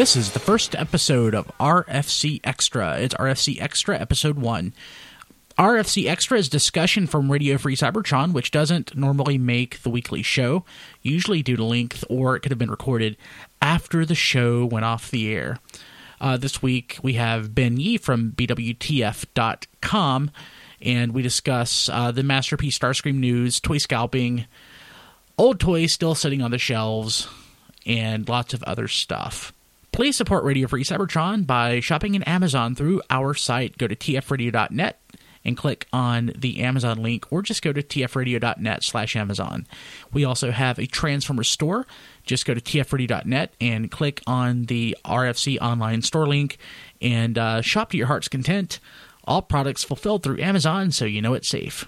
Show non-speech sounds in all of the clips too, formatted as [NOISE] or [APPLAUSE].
This is the first episode of RFC Extra. It's RFC Extra Episode 1. RFC Extra is discussion from Radio Free Cybertron, which doesn't normally make the weekly show, usually due to length, or it could have been recorded after the show went off the air. Uh, this week we have Ben Yee from BWTF.com, and we discuss uh, the Masterpiece Starscream news, toy scalping, old toys still sitting on the shelves, and lots of other stuff. Please support Radio Free Cybertron by shopping in Amazon through our site. Go to tfradio.net and click on the Amazon link, or just go to tfradio.net slash Amazon. We also have a Transformer store. Just go to tfradio.net and click on the RFC online store link and uh, shop to your heart's content. All products fulfilled through Amazon, so you know it's safe.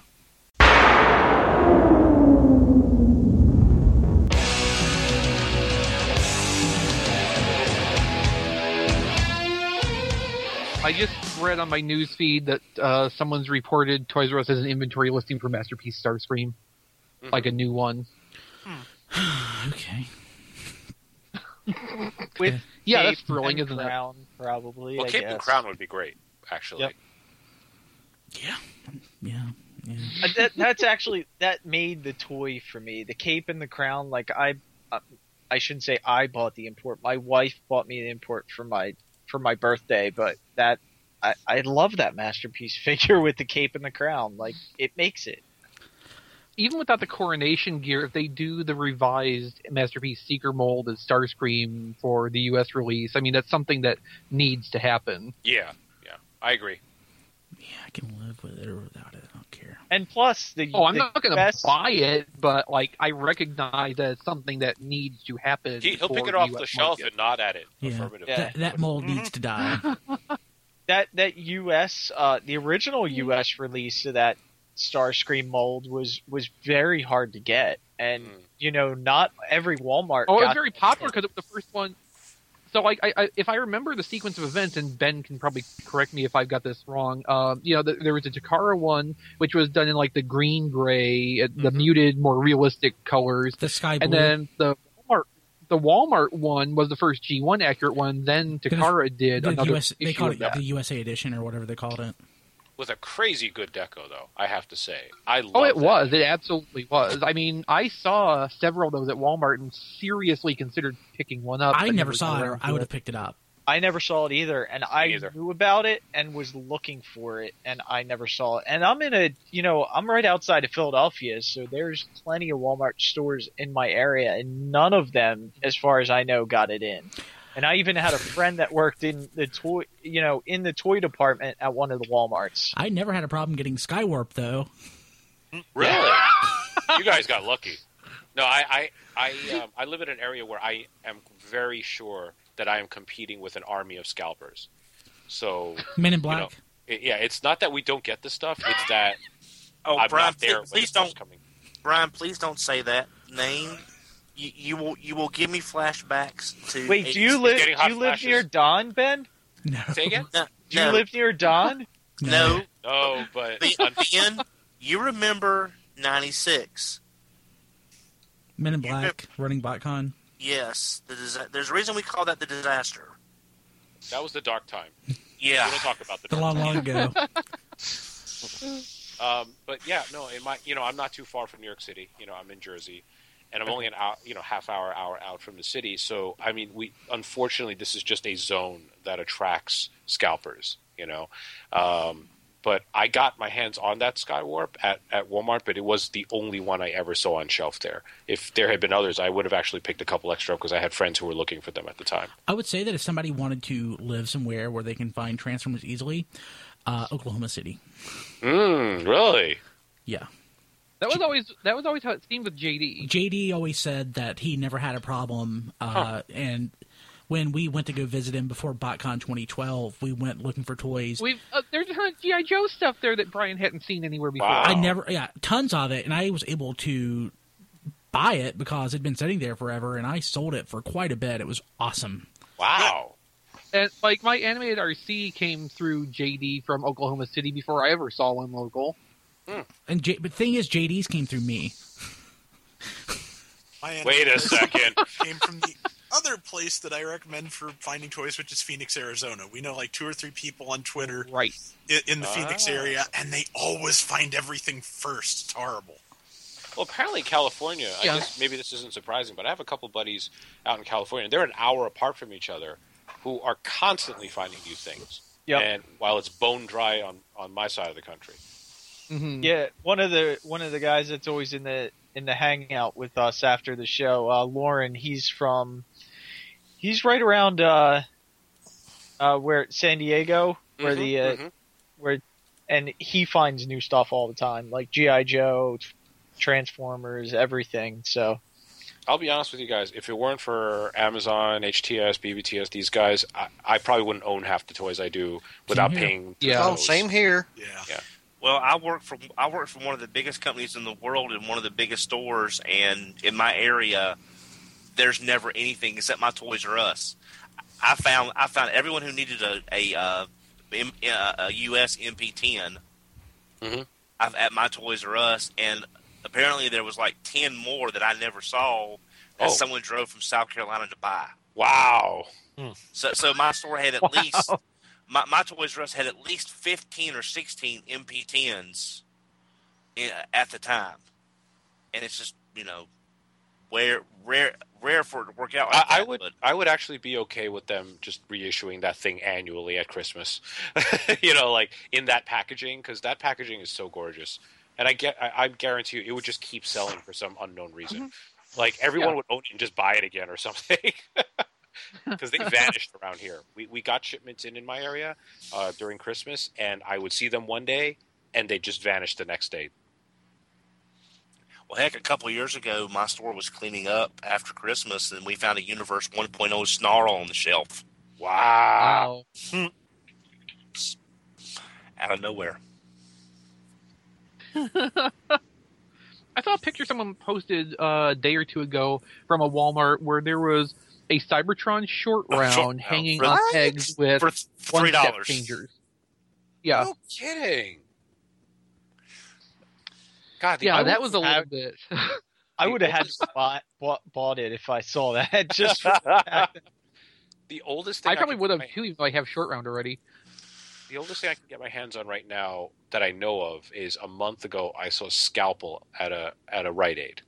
I just read on my news feed that uh, someone's reported Toys R Us has an inventory listing for Masterpiece Starscream, Mm-hmm. like a new one. [SIGHS] Okay. [LAUGHS] With Yeah, that's Cape thrilling, and isn't it? Crown, Probably. Well, I Cape guess. and Crown would be great, actually. Yep. Yeah. Yeah. Yeah. Uh, that, that's actually that made the toy for me. The cape and the crown. Like I, uh, I shouldn't say I bought the import. My wife bought me the import for my for my birthday. But that I I love that masterpiece [LAUGHS] figure with the cape and the crown. Like it makes it. Even without the coronation gear, if they do the revised Masterpiece Seeker mold as Starscream for the U.S. release, I mean that's something that needs to happen. Yeah, yeah, I agree. Yeah, I can live with it or without it. I don't care. And plus the Oh, I'm the not going to best, buy it, but like I recognize that it's something that needs to happen. He, he'll pick it off US the shelf market. and not at it. Yeah. Affirmative. Yeah. That, that mold [LAUGHS] needs to die. [LAUGHS] that that U.S. Uh, the original U.S. release of that Starscream mold was was very hard to get, and Mm. you know not every Walmart. Oh, it was very popular because it was the first one. So, I, I, if I remember the sequence of events, and Ben can probably correct me if I've got this wrong. Um, you know, the, there was a Takara one, which was done in like the green gray, uh, the Mhm. muted, more realistic colors, The sky blue. and then the Walmart, the Walmart one was the first G1 accurate one. Then Takara did the another US, they issue called of it that. the USA edition or whatever they called it. With a crazy good deco, though, I have to say. I love Oh, it that. was. It absolutely was. I mean, I saw several of those at Walmart and seriously considered picking one up. I never saw it. Or I would have picked it up. I never saw it either, and I neither. knew about it and was looking for it, and I never saw it. And I'm in a, you know, I'm right outside of Philadelphia, so there's plenty of Walmart stores in my area, and none of them, as far as I know, got it in. And I even had a friend that worked in the toy, you know, in the toy department at one of the WalMarts. I never had a problem getting Skywarp though. Really? [LAUGHS] you guys got lucky. No, I I I, [LAUGHS] um, I live in an area where I am very sure that I am competing with an army of scalpers. So [LAUGHS] Men in you know, Black. it- yeah, it's not that we don't get the stuff; it's that Oh, I'm Brian, not there. please, when please the don't, coming. Brian, please don't say that name. You, you will, you will give me flashbacks to. Wait, do you live? Do hot you live near Don, Ben? No. Say again? No, Do you no, live near Don? [LAUGHS] no. No, but Ben, [LAUGHS] Ben, you remember '96? Men in Black running BotCon. Yes, the disa- there's a reason we call that the disaster. that was the dark time. Yeah, We don't talk about the The dark long, long ago. [LAUGHS] Um, but yeah, no, in my, you know, I'm not too far from New York City. You know, I'm in Jersey, and I'm only an hour, you know, half hour, hour out from the city. So, I mean, we unfortunately this is just a zone that attracts scalpers. You know, um, but I got my hands on that Skywarp at at Walmart, but it was the only one I ever saw on shelf there. If there had been others, I would have actually picked a couple extra because I had friends who were looking for them at the time. I would say that if somebody wanted to live somewhere where they can find Transformers easily, uh, Oklahoma City. Mm, really? Yeah. That was always that was always how it seemed with JD. JD always said that he never had a problem, uh, and when we went to go visit him before BotCon 2012, we went looking for toys. We've uh, there's a ton of GI Joe stuff there that Brian hadn't seen anywhere before. Wow. I never, yeah, tons of it, and I was able to buy it because it'd been sitting there forever, and I sold it for quite a bit. It was awesome. Wow. And like my animated RC came through JD from Oklahoma City before I ever saw one local. And J- but the thing is, JD's came through me. My Wait a second. [LAUGHS] Came from the other place that I recommend for finding toys, which is Phoenix, Arizona. We know like two or three people on Twitter Right. in, in the Phoenix Ah. area, and they always find everything first. It's horrible. Well, apparently California. I Yeah. guess maybe this isn't surprising, but I have a couple buddies out in California. They're an hour apart from each other, who are constantly finding new things. Yep. And while it's bone dry on on my side of the country. Hmm Yeah, one of the one of the guys that's always in the in the hangout with us after the show, uh, Lauren. He's from, he's right around uh, uh, where San Diego, where Mhm, the uh, mhm. where, and he finds new stuff all the time, like GI Joe, Transformers, everything. So I'll be honest with you guys. If it weren't for Amazon, HTS, BBTS, these guys, I, I probably wouldn't own half the toys I do without paying. Yeah. Oh, same here. Yeah. Well, I work for I work for one of the biggest companies in the world in one of the biggest stores, and in my area, there's never anything except my Toys R Us. I found I found everyone who needed a a, uh, M, uh, a US MP10 Mhm. I've, at my Toys R Us, and apparently there was like ten more that I never saw that Oh. someone drove from South Carolina to buy. Wow. So so my store had at [LAUGHS] Wow. least my, my Toys R Us had at least fifteen or sixteen MP10s in, at the time, and it's just you know rare rare rare for it to work out. Like I, I would but I would actually be okay with them just reissuing that thing annually at Christmas. [LAUGHS] you know, like in that packaging because that packaging is so gorgeous, and I get I, I guarantee you it would just keep selling for some unknown reason. Mm-hmm. Like everyone Yeah. would own it and just buy it again or something. [LAUGHS] [LAUGHS] Because they [LAUGHS] vanished around here. We we got shipments in in my area uh, during Christmas, and I would see them one day, and they just vanished the next day. well, heck, a couple of years ago, my store was cleaning up after Christmas, and we found a Universe 1.0 Snarl on the shelf Wow. Wow. [LAUGHS] out of nowhere. I saw a picture someone posted uh, a day or two ago from a Walmart where there was a Cybertron short round short hanging For- on What? pegs with For one three step dollars. changers. Yeah, No kidding. God, yeah, I that was a little bit. [LAUGHS] I would have had to bought, bought bought it if I saw that. [LAUGHS] Just the that- the oldest thing I probably would have too, even though I have short round already. The oldest thing I can get my hands on right now that I know of is a month ago I saw Scalpel at a at a Rite Aid.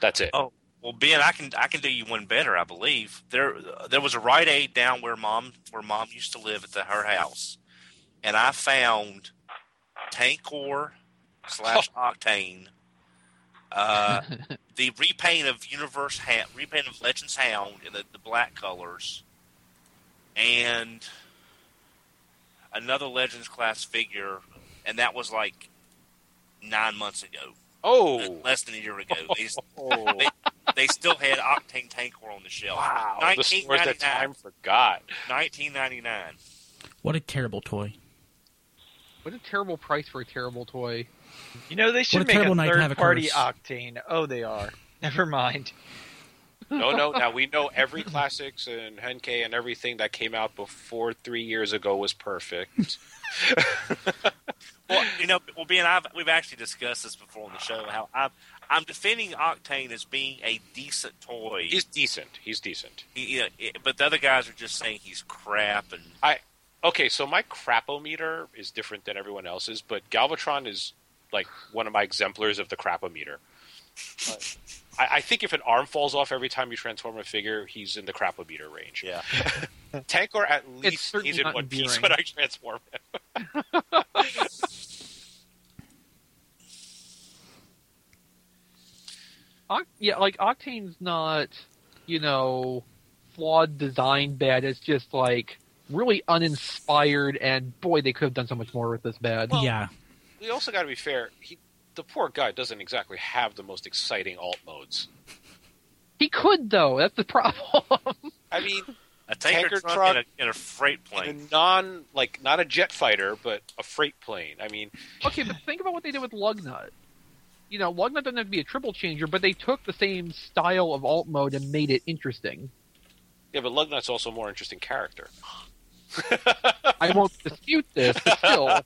That's it. Oh. Well, Ben, I can I can do you one better. I believe there there was a Rite Aid down where mom where mom used to live at the, her house, and I found Tankor slash [LAUGHS] Octane, uh, [LAUGHS] the repaint of Universe ha- repaint of Legends Hound in the, the black colors, and another Legends class figure, and that was like nine months ago, Oh, less than a year ago. They, oh. [LAUGHS] they, they still had Octane Tankor on the shelf. wow! The stores that 1999. time forgot. 1999. What a terrible toy. What a terrible price for a terrible toy. you know, they should a make a night third-party. Octane. Oh, they are. [LAUGHS] Never mind. No, no. [LAUGHS] Now we know every classics and Henkei and everything that came out before three years ago was perfect. [LAUGHS] Well, you know, well, Ben, I've, we've actually discussed this before on the show. How I'm, I'm defending Octane as being a decent toy. He's decent. He's decent. He- you know, it- but the other guys are just saying he's crap. And I Okay, so my crapometer is different than everyone else's, but Galvatron is like one of my exemplars of the crapometer. Uh, I, I think if an arm falls off every time you transform a figure, he's in the crapometer range. yeah, [LAUGHS] Tankor at least he's in one piece endearing. when I transform him. [LAUGHS] Oc- yeah, like Octane's not, you know, flawed design bad. It's just like really uninspired, and boy, they could have done so much more with this bad. Well- yeah. We also got to be fair. He, the poor guy doesn't exactly have the most exciting alt modes. he could though. That's the [LAUGHS] problem. I mean, a tanker, Tanker truck, truck and, a, and a freight in a plane. non like not a jet fighter, but a freight plane. I mean, okay, but think about what they did with Lugnut. You know, Lugnut doesn't have to be a triple changer, but they took the same style of alt mode and made it interesting. yeah, but Lugnut's also a more interesting character. [LAUGHS] I won't dispute this, but still,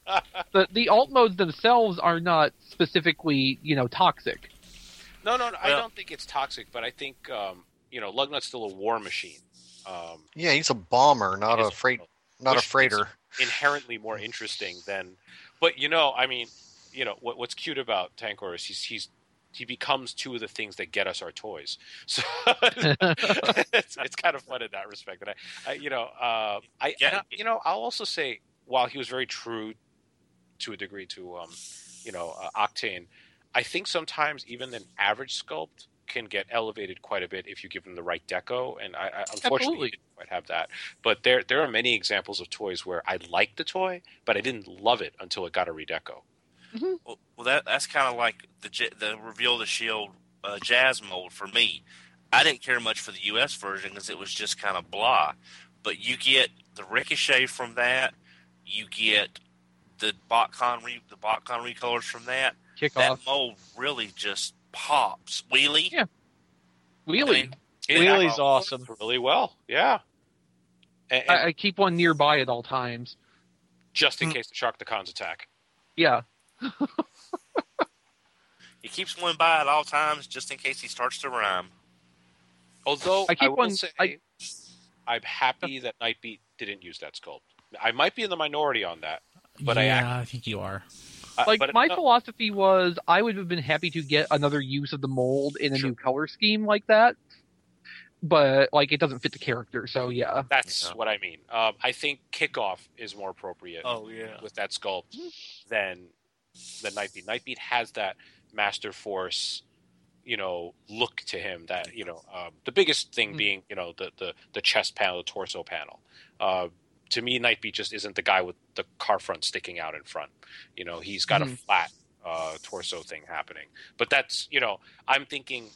the the alt modes themselves are not specifically, you know, toxic. No, no, no I don't think it's toxic, but I think um, you know, Lugnut's still a war machine. Um, Yeah, he's a bomber, not a is freight, not a freighter. inherently more interesting than. But you know, I mean, you know, what, what's cute about Tankor is he's he's he becomes two of the things that get us our toys. [LAUGHS] So [LAUGHS] it's, it's kind of fun in that respect. And I, I you know, uh, I, Yeah. I- you know, I'll also say while he was very true to a degree to, um, you know, uh, Octane, I think sometimes even an average sculpt can get elevated quite a bit if you give them the right deco. And I, I unfortunately didn't quite have that. But there there are many examples of toys where I liked the toy, but I didn't love it until it got a redeco. Well, well that that's kind of like the the reveal the shield uh, jazz mold for me. I didn't care much for the U.S. version because it was just kind of blah. But you get the ricochet from that. You get the BotCon re- the BotCon recolors from that. Kick That off. mold really just pops. Wheelie. Yeah. Wheelie. I mean, Wheelie's awesome. Really well, yeah. And, and I, I keep one nearby at all times. just in Mm. case the Sharkticons attack. Yeah. He keeps one by at all times just in case he starts to rhyme. Although I I, keep will one- say, I- I'm happy that Nightbeat didn't use that sculpt. I might be in the minority on that. But I act- I, think you are. Uh, Like but my no, philosophy was, I would have been happy to get another use of the mold in a Sure. new color scheme like that. But like, it doesn't fit the character, so yeah. that's Yeah. what I mean. Um, I think Kickoff is more appropriate Oh yeah. with that sculpt than than Nightbeat. Nightbeat has that Masterforce, you know, look to him. That you know, um, the biggest thing Mhm. being you know the the the chest panel, the torso panel. Uh, to me, Nightbeat just isn't the guy with the car front sticking out in front. You know, he's got a Mhm. flat uh, torso thing happening. But that's you know, I'm thinking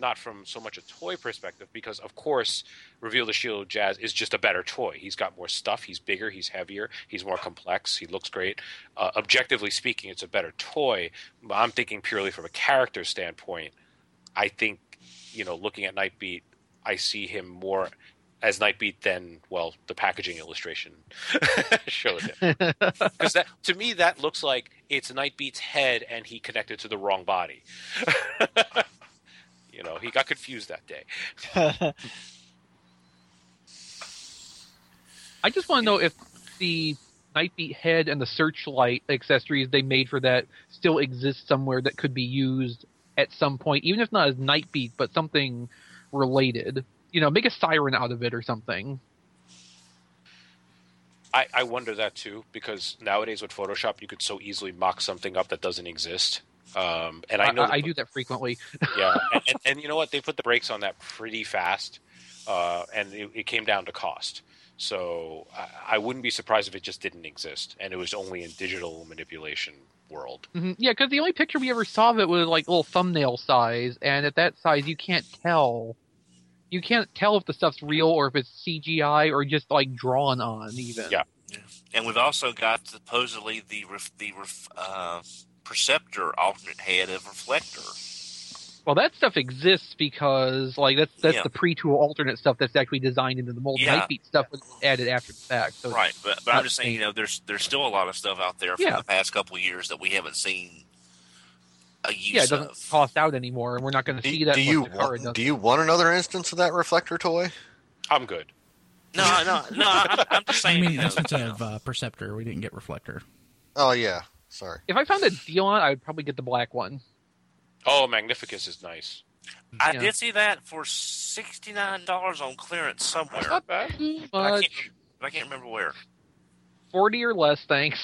not from so much a toy perspective because of course reveal the shield jazz is just a better toy. He's got more stuff. He's bigger. He's heavier. He's more complex. He looks great. Uh, objectively speaking it's a better toy but i'm thinking purely from a character standpoint. I think you know looking at nightbeat i see him more as nightbeat than well the packaging illustration [LAUGHS] showed him. [LAUGHS] Because that to me that looks like it's nightbeat's head and he connected to the wrong body [LAUGHS] you know he got confused that day [LAUGHS] I just want to know if the Nightbeat head and the searchlight accessories they made for that still exist somewhere that could be used at some point, even if not as Nightbeat, but something related. You know, make a siren out of it or something. I, I wonder that too because nowadays with Photoshop you could so easily mock something up that doesn't exist. Um, and I know I, that- do that frequently. [LAUGHS] yeah, [LAUGHS] and, and, and you know what? They put the brakes on that pretty fast, uh, and it, it came down to cost. So I, I wouldn't be surprised if it just didn't exist and it was only in digital manipulation world. Mhm. Yeah, because the only picture we ever saw of it was like little thumbnail size, and at that size you can't tell. You can't tell if the stuff's real or if it's CGI or just like drawn on. Even. Yeah. And we've also got supposedly the ref, the ref, uh, Perceptor alternate head of Reflector. Well, that stuff exists because like that's that's Yeah. the pre-tool alternate stuff that's actually designed into the mold. Yeah. Nightbeat stuff was added after the fact. So Right, but but I'm just saying, you know, there's there's still a lot of stuff out there from Yeah. the past couple of years that we haven't seen a use yeah, it doesn't of. cost out anymore, and we're not going to see that. do you want, does. do you want another instance of that reflector toy? I'm good. No, no, no. I'm, I'm just I saying. mean, instance of uh, Perceptor, we didn't get Reflector. Oh yeah, sorry. If I found a deal on it, I would probably get the black one. Oh, Magnificus is nice. I yeah. did see that for sixty nine dollars on clearance somewhere, Not bad. but I can't, but I can't remember where. forty or less, thanks.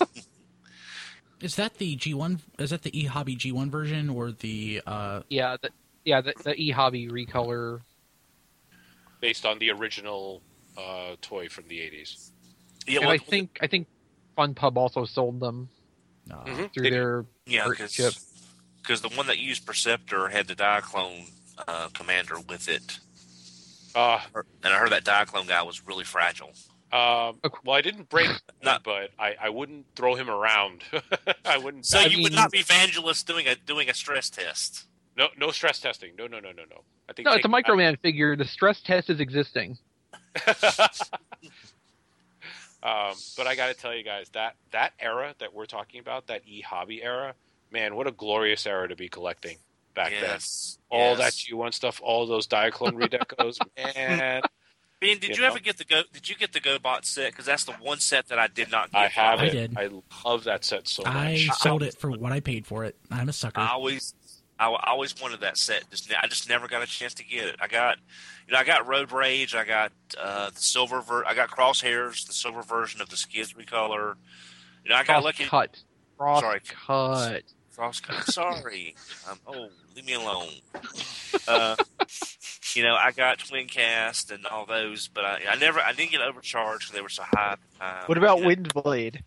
[LAUGHS] Is that the G1? Is that the eHobby G1 version or the? Uh, yeah, the, yeah, the, the e hobby recolor. Based on the original uh, toy from the 80s. Yeah, and well, I think I think Fun Pub also sold them uh, Mhm. through They- their yeah, partnership. because the one that used Perceptor had the Diaclone uh, commander with it, Uh, and I heard that Diaclone guy was really fragile. um, well, I didn't break, [COUGHS] No. but I, I wouldn't throw him around. [LAUGHS] I wouldn't. So I you would not be Vangelis doing a doing a stress test. no, no stress testing. No, no, no, no, no. I think No, it's a take- Microman figure. The stress test is existing. [LAUGHS] um, but I got to tell you guys that that era that we're talking about, that e hobby era, man, what a glorious era to be collecting. back then. yes. All yes. that G1 stuff, all those Diaclone redecos, [LAUGHS] man. Ben, did you you, know? ever get the go? Did you get the GoBot set? Because that's the one set that I did not get. I have I it. did. I love that set so much. I sold it for what I paid for it. I'm a sucker. I always, I, I always wanted that set. Just, I just never got a chance to get it. I got, you know, I got Road Rage. I got uh, the silver. Ver- I got Crosshairs, the silver version of the Skids recolor. You know, I got Cross lucky. cut. Cross Sorry. cut. Frost Sorry. Um, oh, leave me alone. Uh, you know, I got Twincast and all those, but I, I never, I didn't get overcharged 'cause they were so high. at the time. What about You know, Windblade?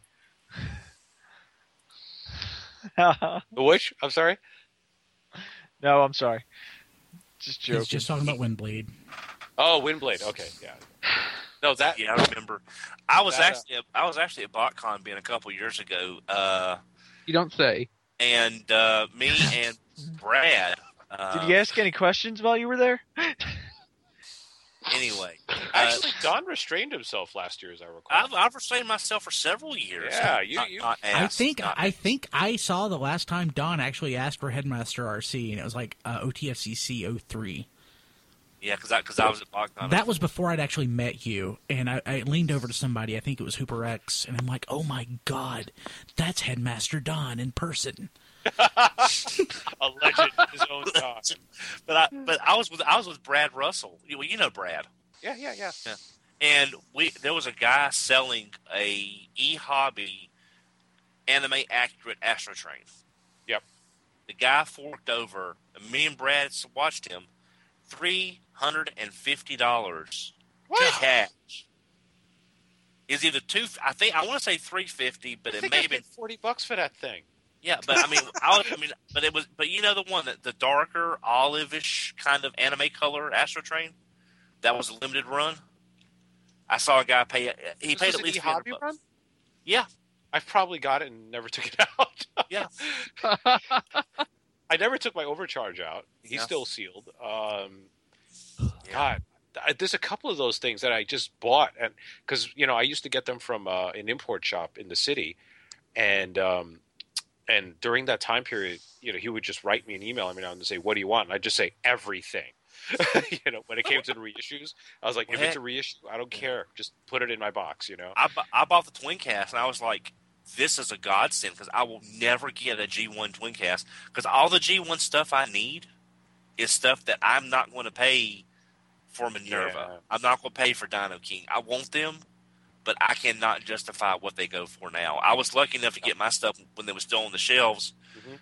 Which? I'm sorry. No, I'm sorry. Just joking. He's just talking about Windblade. Oh, Windblade. Okay, yeah. No, that. Yeah, I remember. I was That, uh, actually, I was actually at BotCon being a couple years ago, uh, You don't say. and uh, me and [LAUGHS] Brad. Uh, Did you ask any questions while you were there? [LAUGHS] Anyway, [LAUGHS] uh, Actually, Don restrained himself last year, as I recall. I've, I've restrained myself for several years. Yeah, you- Not- you- not I think not I think I saw the last time Don actually asked for Headmaster RC, and it was like uh, OTFCC 03. Yeah, because I, cause I was at BotCon. That was before I'd actually met you, and I, I leaned over to somebody. I think it was Hooper X, and I'm like, "Oh my god, that's Headmaster Don in person." [LAUGHS] a legend in his own [LAUGHS] time. but I but I was with I was with Brad Russell. You, well, you know Brad. Yeah, yeah, yeah. and we there was a guy selling a e hobby anime accurate astrotrain. Yep. The guy forked over. and Me and Brad watched him. Three hundred and fifty dollars to cash. Is either two? I think I want to say three fifty, but I it may have been forty bucks for that thing. Yeah. But I mean, I, was- I mean, but it was. But you know the one that the darker olive-ish kind of anime color astrotrain that was a limited run. I saw a guy pay. He This paid was at least e-hobby bucks. run. Yeah, I've probably got it and never [LAUGHS] took it out. Yeah. [LAUGHS] I never took my overcharge out. He's Yeah. still sealed. Um, Yeah. God, there's a couple of those things that I just bought, and because you know I used to get them from uh, an import shop in the city, and um, and during that time period, you know, he would just write me an email every now and then say, "What do you want?" And I'd just say everything. [LAUGHS] you know, when it came to the reissues, I was like, Well, "If it's a reissue, I don't care. Just put it in my box." You know. I, bu- I bought the twin cast and I was like, this is a godsend because I will never get a G1 twin cast because all the G1 stuff I need is stuff that I'm not going to pay for Minerva. Yeah. I'm not going to pay for Dino King. I want them, but I cannot justify what they go for now. I was lucky enough to get my stuff when they were still on the shelves. Mhm.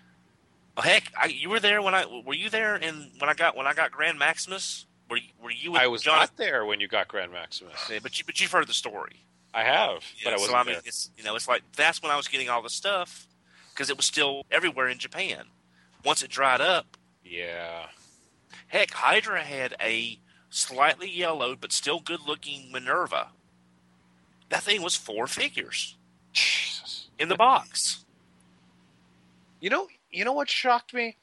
Well, heck, I, you were there when I were you there and when I got when I got Grand Maximus. Were you, were you? I was John, not there when you got Grand Maximus. but you but you've heard the story. I have, but I wasn't so I mean, there. it's you know, it's like that's when I was getting all the stuff because it was still everywhere in Japan. Once it dried up, Yeah. heck, Hydra had a slightly yellowed but still good-looking Minerva. That thing was four figures Jesus. in the box. You know, you know what shocked me?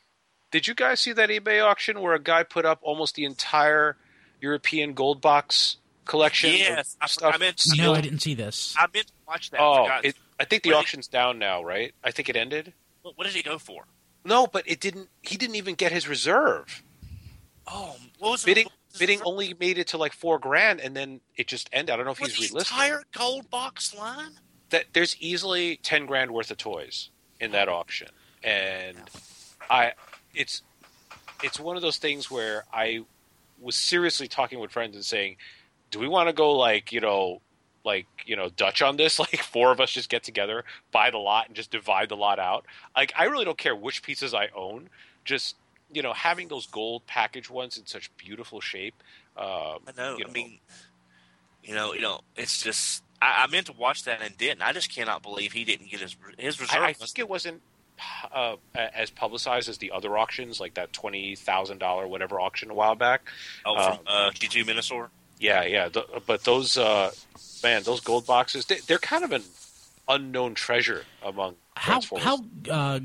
Did you guys see that eBay auction where a guy put up almost the entire European gold box collection? of Yes, I, stuff? I meant to, No, I didn't see this. I meant to watch that. Oh, forgot. it, I think the What did- auction's down now, right? I think it ended. what, what did he go for? No, but it didn't. He didn't even get his reserve. Oh, what was Bidding, what was bidding mm-hmm. only made it to like four grand, and then it just ended. I don't know if he's the relisted. entire gold box line. that there's easily 10 grand worth of toys in that auction and i it's it's one of those things where i was seriously talking with friends and saying do we want to go like you know like you know dutch on this? [LAUGHS] Like four of us just get together buy the lot and just divide the lot out. Like i really don't care which pieces i own. Just you know having those gold package ones in such beautiful shape um, I know. you I mean, you know, you know, it's just. I, I meant to watch that and didn't. I just cannot believe he didn't get his his reserve. I, I think it wasn't uh, as publicized as the other auctions, like that twenty thousand dollar whatever auction a while back. oh, from uh, G two Minosaur. Yeah, yeah. th but those, uh, man, those gold boxes, they, they're kind of an unknown treasure among How how uh,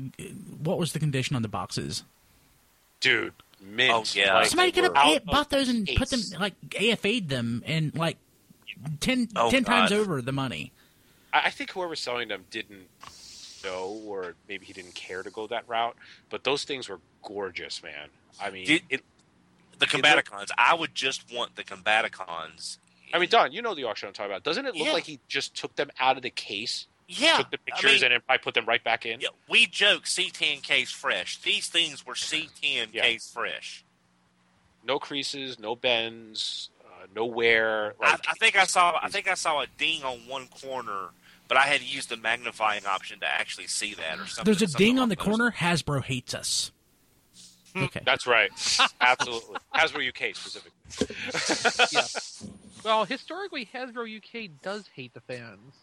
what was the condition on the boxes? Dude, mint. Oh, yeah. like Somebody they could have a- of bought those and put them like AFA'd them and like 10, Oh, 10 times over the money. I I think whoever's selling them didn't know, or maybe he didn't care to go that route. But those things were gorgeous, man. I mean, Did- it, The It look- I would just want the Combaticons. I mean, Don, you know the auction I'm talking about. Doesn't it look Yeah. like he just took them out of the case, yeah, took the I pictures, mean, and then I put them right back in? yeah, we joke C10 case fresh. These things were C10 Yeah. case fresh. No creases, no bends, uh, no wear. I, Like, I think I saw. I think I saw a ding on one corner, but I had used the magnifying option to actually see that or something. There's a something ding on the those corner. Hasbro hates us. Okay. That's right. [LAUGHS] Absolutely. Hasbro UK specifically. [LAUGHS] yeah. Well, historically, Hasbro UK does hate the fans.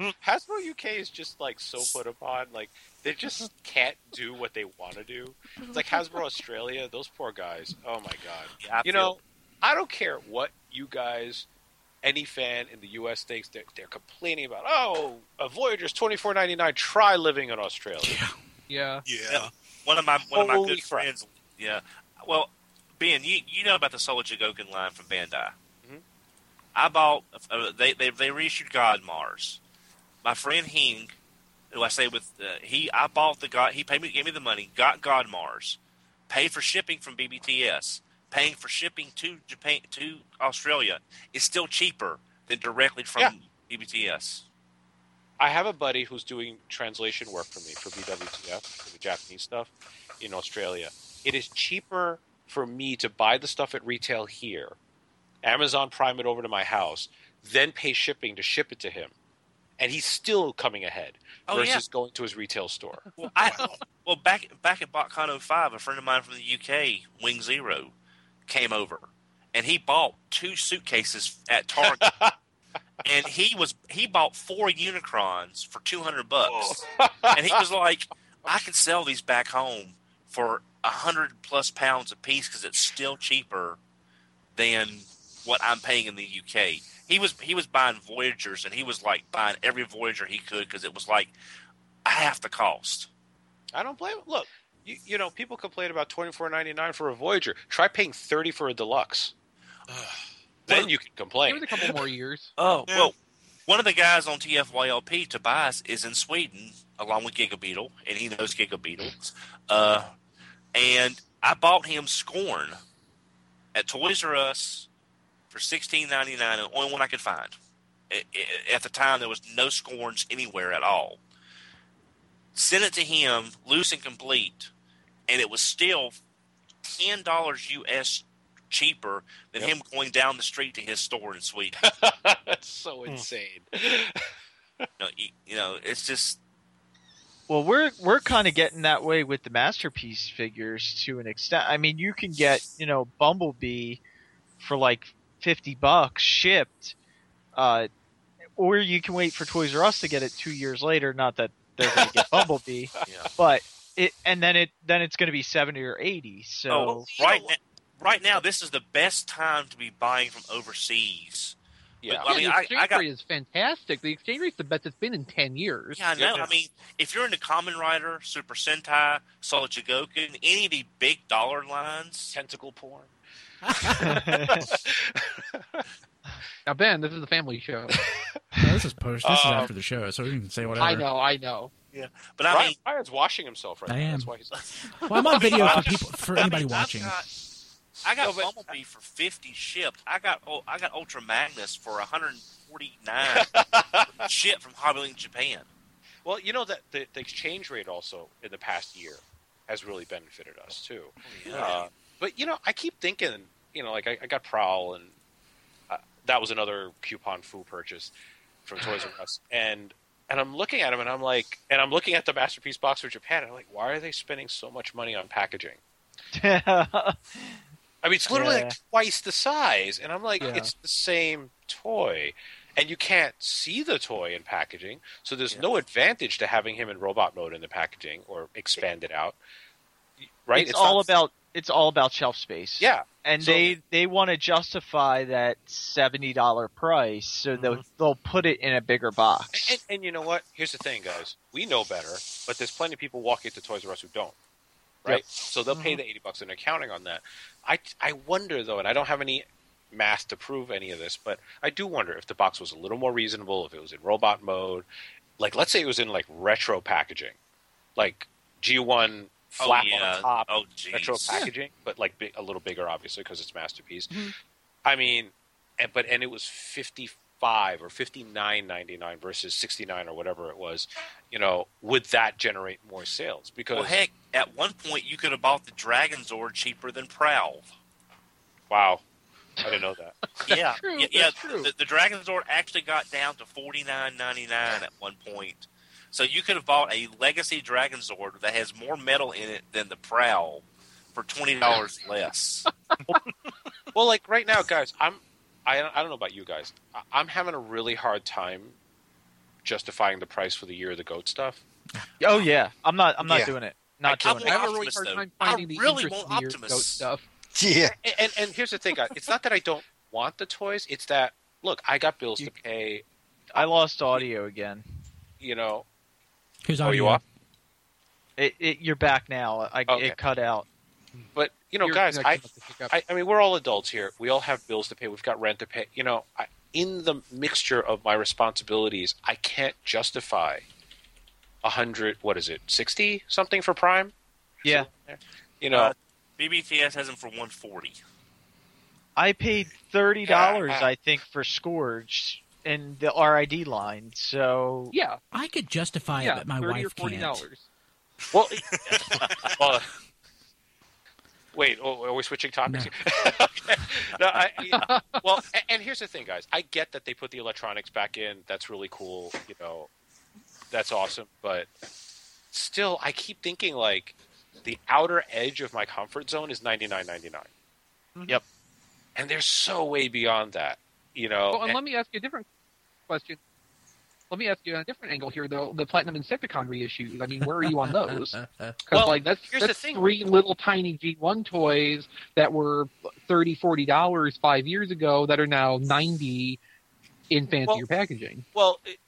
Mm-hmm. Hasbro UK is just like so put upon. Like they just mm-hmm. can't do what they want to do. It's like mm-hmm. Hasbro Australia. Those poor guys. Oh my god. Yeah, you know, I don't care what you guys, any fan in the U.S. thinks. They're, they're complaining about. Oh, a Voyager's twenty four ninety nine. Try living in Australia. Yeah. Yeah. one of my one of my good crap. friends. Yeah, well, Ben, you you know about the Soul of Chogokin line from Bandai. I bought. Uh, they they they reissued Godmars. My friend Hing, who I say with uh, he, I bought the God. He paid me, gave me the money. Got Godmars, paid for shipping from BBTS. Paying for shipping to Japan to Australia is still cheaper than directly from Yeah. BBTS. I have a buddy who's doing translation work for me for BWTF for the Japanese stuff in Australia. It is cheaper for me to buy the stuff at retail here, Amazon Prime it over to my house, then pay shipping to ship it to him, and he's still coming ahead Oh, versus yeah. going to his retail store. [LAUGHS] Well, I, well, back back at BotCon 05, a friend of mine from the UK, Wing Zero, came over, and he bought two suitcases at Target, [LAUGHS] and he was he bought four Unicrons for two hundred bucks, [LAUGHS] and he was like, "I can sell these back home for a hundred plus pounds a piece because it's still cheaper than what I'm paying in the UK." He was he was buying Voyagers, and he was like buying every Voyager he could because it was like half the cost. I don't blame him. Look, you, you know, people complain about twenty four ninety nine for a Voyager. Try paying thirty for a deluxe. then you can complain. Give complain. it a couple more years. [LAUGHS] Oh Yeah. well, one of the guys on TFYLP, Tobias, is in Sweden along with Giga Beetle, and he knows Giga Beetle. Uh, and I bought him Scorn at Toys R Us for sixteen ninety nine, the only one I could find. I- I- At the time, there was no Scorns anywhere at all. Sent it to him, loose and complete, and it was still ten dollars US cheaper than Yep. him going down the street to his store in Sweden. [LAUGHS] That's so hmm. insane. you know, you- you know, it's just Well, we're we're kind of getting that way with the masterpiece figures to an extent. I mean, you can get you know Bumblebee for like fifty bucks shipped, uh, or you can wait for Toys R Us to get it two years later. Not that they're going to get [LAUGHS] Bumblebee, Yeah. but it and then it then it's going to be seventy or eighty. So oh, right now. Right now, this is the best time to be buying from overseas. Yeah. I mean, the exchange I got- rate is fantastic. The exchange rate's the best it's been in ten years. Yeah, I know. Yeah. I mean, if you're into Kamen Rider, Super Sentai, Soul of Chogokin, any of the big dollar lines, Tentacle porn. [LAUGHS] Now, Ben, this is a family show. [LAUGHS] No, this is post. This is Um, after the show, so we can say whatever. I know, I know. Yeah, but I Ryan, mean, Ryan's washing himself right I now. am. That's why he's. Well, I'm on [LAUGHS] video for people for I anybody mean, I've watching. got- I got No, but- Bumblebee for fifty shipped. I got oh, I got Ultra Magnus for one hundred and forty nine [LAUGHS] shipped from Hobby Link Japan. Well, you know that the, the exchange rate also in the past year has really benefited us too. Uh, but you know, I keep thinking, you know, like I, I got Prowl, and uh, that was another coupon foo purchase from Toys R Us, [LAUGHS] and and I'm looking at them, and I'm like, and I'm looking at the masterpiece box for Japan, and I'm like, why are they spending so much money on packaging? [LAUGHS] I mean, it's literally Yeah. like twice the size, and I'm like, Yeah. it's the same toy, and you can't see the toy in packaging, so there's no advantage to having him in robot mode in the packaging or expanded out. Right? it's, all not- about it's all about shelf space. yeah. and So- they they want to justify that seventy dollar price, so they'll mm-hmm. they'll put it in a bigger box. And, and you know what? Here's the thing, guys. We know better, but there's plenty of people walking to Toys R Us who don't. Right? So they'll pay the 80 bucks and they're counting on that. I, I wonder, though, and I don't have any math to prove any of this, but I do wonder if the box was a little more reasonable, if it was in robot mode, like let's say it was in like retro packaging, like G1 flat oh, yeah. on top, Oh, retro jeez. packaging, but like big, a little bigger, obviously, because it's masterpiece. Mhm. I mean, and, but and it was fifty five or fifty nine ninety nine versus sixty nine or whatever it was. You know, would that generate more sales? Because Well, heck, at one point you could have bought the Dragonzord cheaper than Prowl. wow, I didn't know that. [LAUGHS] yeah, true, yeah, yeah. true. The, the Dragonzord actually got down to forty nine ninety nine at one point. So you could have bought a Legacy Dragonzord that has more metal in it than the Prowl for twenty dollars less. [LAUGHS] well, like right now, guys, I'm I don't, I don't know about you guys. I, I'm having a really hard time justifying the price for the year of the goat stuff. Oh yeah, I'm not. I'm not Yeah. doing it. Not I doing want I it. have a really Optimus, hard though. time I finding the really interest want in the goat stuff. Yeah. And, and and here's the thing, guys. It's not that I don't want the toys. It's that look, I got bills You- to pay. I lost audio again. You know, Who's oh, you audio? off? It, it, you're back now. I, Okay. It cut out. But you know, Your guys, I, connection must have picked up. I I mean, we're all adults here. We all have bills to pay. We've got rent to pay. You know, I, in the mixture of my responsibilities, I can't justify a hundred. What is it? Sixty something for Prime? Yeah, You know, Uh, BBTS has them for one forty. I paid thirty dollars, Yeah. I think, for Scourge in the RID line. So yeah, I could justify yeah, it, but my thirty or wife forty can't. dollars. Well, [LAUGHS] well wait, oh, are we switching topics? No. here? [LAUGHS] okay. No, I, well, a- and here's the thing, guys. I get that they put the electronics back in. That's really cool. You know, that's awesome. But still, I keep thinking like the outer edge of my comfort zone is ninety nine ninety nine. Mm-hmm. Yep. And they're so way beyond that. You know, Well, and and- let me ask you a different question. Let me ask you on a different angle here, though. The Platinum Insecticon reissues. I mean, where are you on [LAUGHS] those? Because Well, like that's, here's the thing. three little tiny G1 toys that were 30 40 dollars five years ago that are now 90 in fancier Well- packaging. Well, it,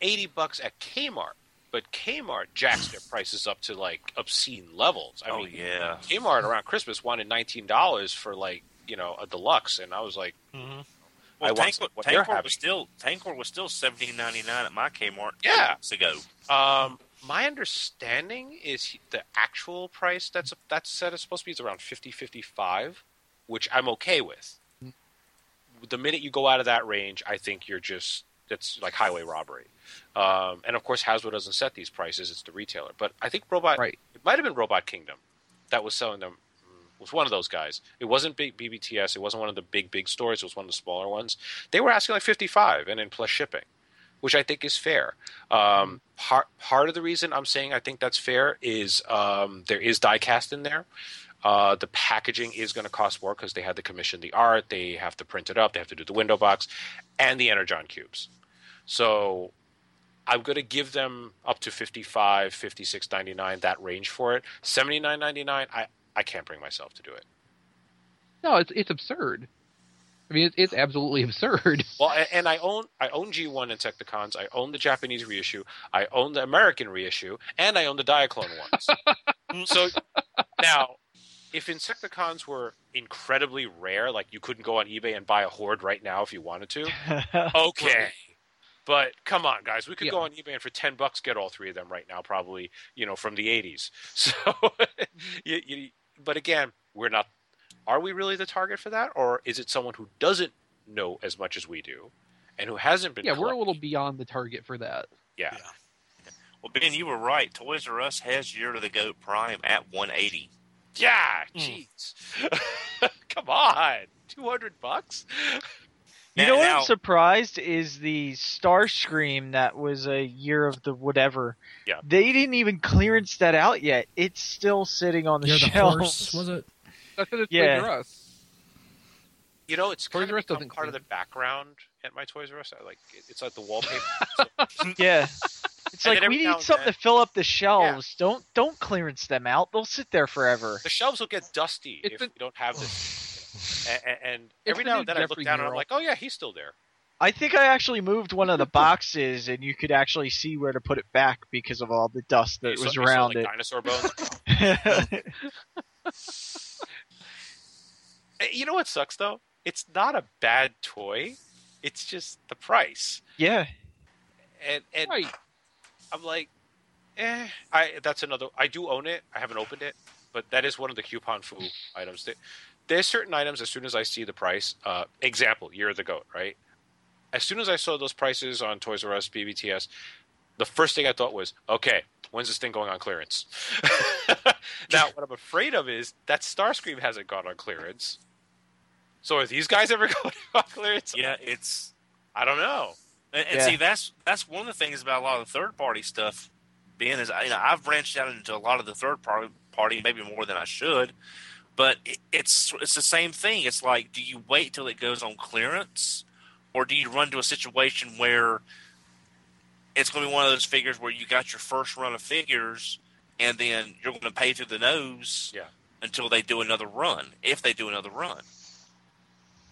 eighty bucks at Kmart, but Kmart jacks their prices up to like obscene levels. I oh mean, yeah. Kmart around Christmas wanted nineteen dollars for like you know a deluxe, and I was like, mm-hmm. Well, I want Tankor, some- what they're was still Tankor was still seventeen ninety nine at my Kmart. two Yeah. weeks ago. um, my understanding is he- the actual price that's that's set is supposed to be is around 50 55 which I'm okay with. The minute you go out of that range, I think you're just it's like highway robbery. Um, and of course, Hasbro doesn't set these prices; it's the retailer. But I think Robot, Right. it might have been Robot Kingdom that was selling them. Was one of those guys. It wasn't big BBTS. It wasn't one of the big big stores. It was one of the smaller ones. They were asking like fifty five, and then plus shipping, which I think is fair. Um, part part of the reason I'm saying I think that's fair is um, there is diecast in there. Uh, the packaging is going to cost more because they had to commission the art, they have to print it up, they have to do the window box, and the Energon cubes. So I'm going to give them up to 55, 56.99 that range for it. 79.99 I I can't bring myself to do it. No, it's it's absurd. I mean, it's, it's absolutely [LAUGHS] absurd. Well, and I own I own G1 Insecticons, I own the Japanese reissue, I own the American reissue, and I own the Diaclone ones. [LAUGHS] so now, if Insecticons were incredibly rare, like you couldn't go on eBay and buy a horde right now if you wanted to, [LAUGHS] okay. But come on, guys, we could Yeah. go on eBay and for ten bucks get all three of them right now, probably you know from the '80s. So, you, you, but again, we're not. Are we really the target for that, or is it someone who doesn't know as much as we do, and who hasn't been? yeah, we're a little beyond the target for that. Yeah. Well, Ben, you were right. Toys R Us has Year of the Goat Prime at one eighty. Yeah, Hmm. jeez. [LAUGHS] Come on, two hundred bucks. You Now- know what now- I'm surprised is the Starscream that was a year of the whatever. Yeah. They didn't even clearance that out yet. It's still sitting on the You're the shelves. horse, was it? That's because it's Yeah. Toys R Us. You know, it's Toys R Us become doesn't part of the background at my Toys R Us. I like it's like the wallpaper. [LAUGHS] So- [LAUGHS] yeah. It's And like we need something then- to fill up the shelves. Don't don't clearance them out. They'll sit there forever. the shelves will get dusty It's if been- we don't have this. [SIGHS] [SIGHS] [SIGHS] you know. and, [LAUGHS] and every now and then I look Jeffrey down and I'm like, oh yeah, he's still there. I think I actually moved one of the boxes, and you could actually see where to put it back because of all the dust that You saw- was you saw, around like, Dinosaur bones. it. [LAUGHS] [LAUGHS] You know what sucks though? It's not a bad toy. It's just the price. yeah, And and Right. I'm like, eh. I that's another. I do own it. I haven't opened it, but that is one of the coupon foo items. That, there's certain items. As soon as I see the price, uh, example, year of the goat, right? As soon as I saw those prices on Toys R Us, BBTS, the first thing I thought was, okay, when's this thing going on clearance? [LAUGHS] now, what I'm afraid of is that Starscream hasn't gone on clearance. So are these guys ever [LAUGHS] going on clearance? Yeah, it's I don't know. and, and Yeah. see that's that's one of the things about a lot of the third party stuff. Being is you know I've branched out into a lot of the third party party maybe more than I should, but it's it's the same thing. It's like do you wait till it goes on clearance, or do you run to a situation where it's going to be one of those figures where you got your first run of figures, and then you're going to pay through the nose Yeah. until they do another run, if they do another run.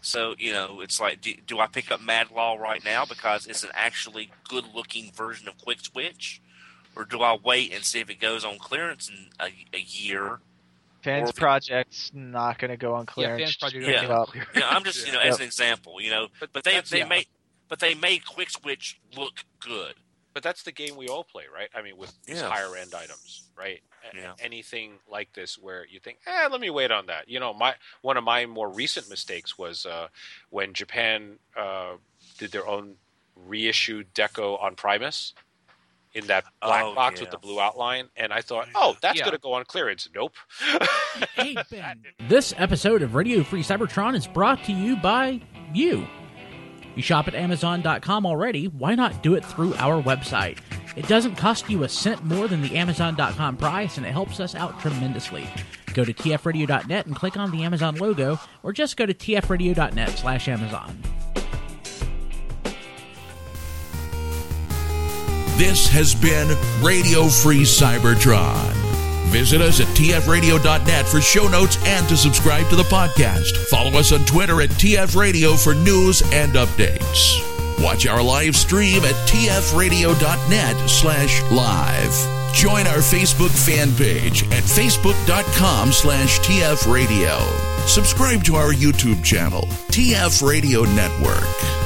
So you know, it's like, do, do I pick up Mad Law right now because it's an actually good-looking version of Quick Switch, or do I wait and see if it goes on clearance in a, a year? Fans Or- Project's not going to go on clearance. Fans Project Just Yeah. pick it up. You know, I'm just you know, as an example, you know, But but they they yeah. made but they made Quick Switch look good. But that's the game we all play, right? I mean, with these Yeah. higher end items, right? Yeah. Anything like this where you think, eh, let me wait on that. You know, my one of my more recent mistakes was uh, when Japan uh, did their own reissued deco on Primus in that black Oh, box yeah. with the blue outline, and I thought, oh, that's Yeah. going to go on clearance. Nope. [LAUGHS] Hey, [LAUGHS] Ben. This episode of Radio Free Cybertron is brought to you by you. You shop at Amazon.com already, why not do it through our website? It doesn't cost you a cent more than the Amazon.com price, and it helps us out tremendously. Go to tfradio.net and click on the Amazon logo, or just go to tfradio.net slash Amazon. This has been Radio Free Cybertron. Visit us at tfradio.net for show notes and to subscribe to the podcast. Follow us on Twitter at tfradio for news and updates. Watch our live stream at tfradio.net slash live. Join our Facebook fan page at facebook.com slash tfradio. Subscribe to our YouTube channel, TF Radio Network.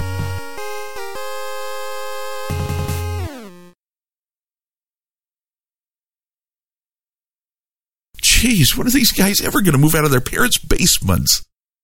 Jeez, when are these guys ever going to move out of their parents' basements?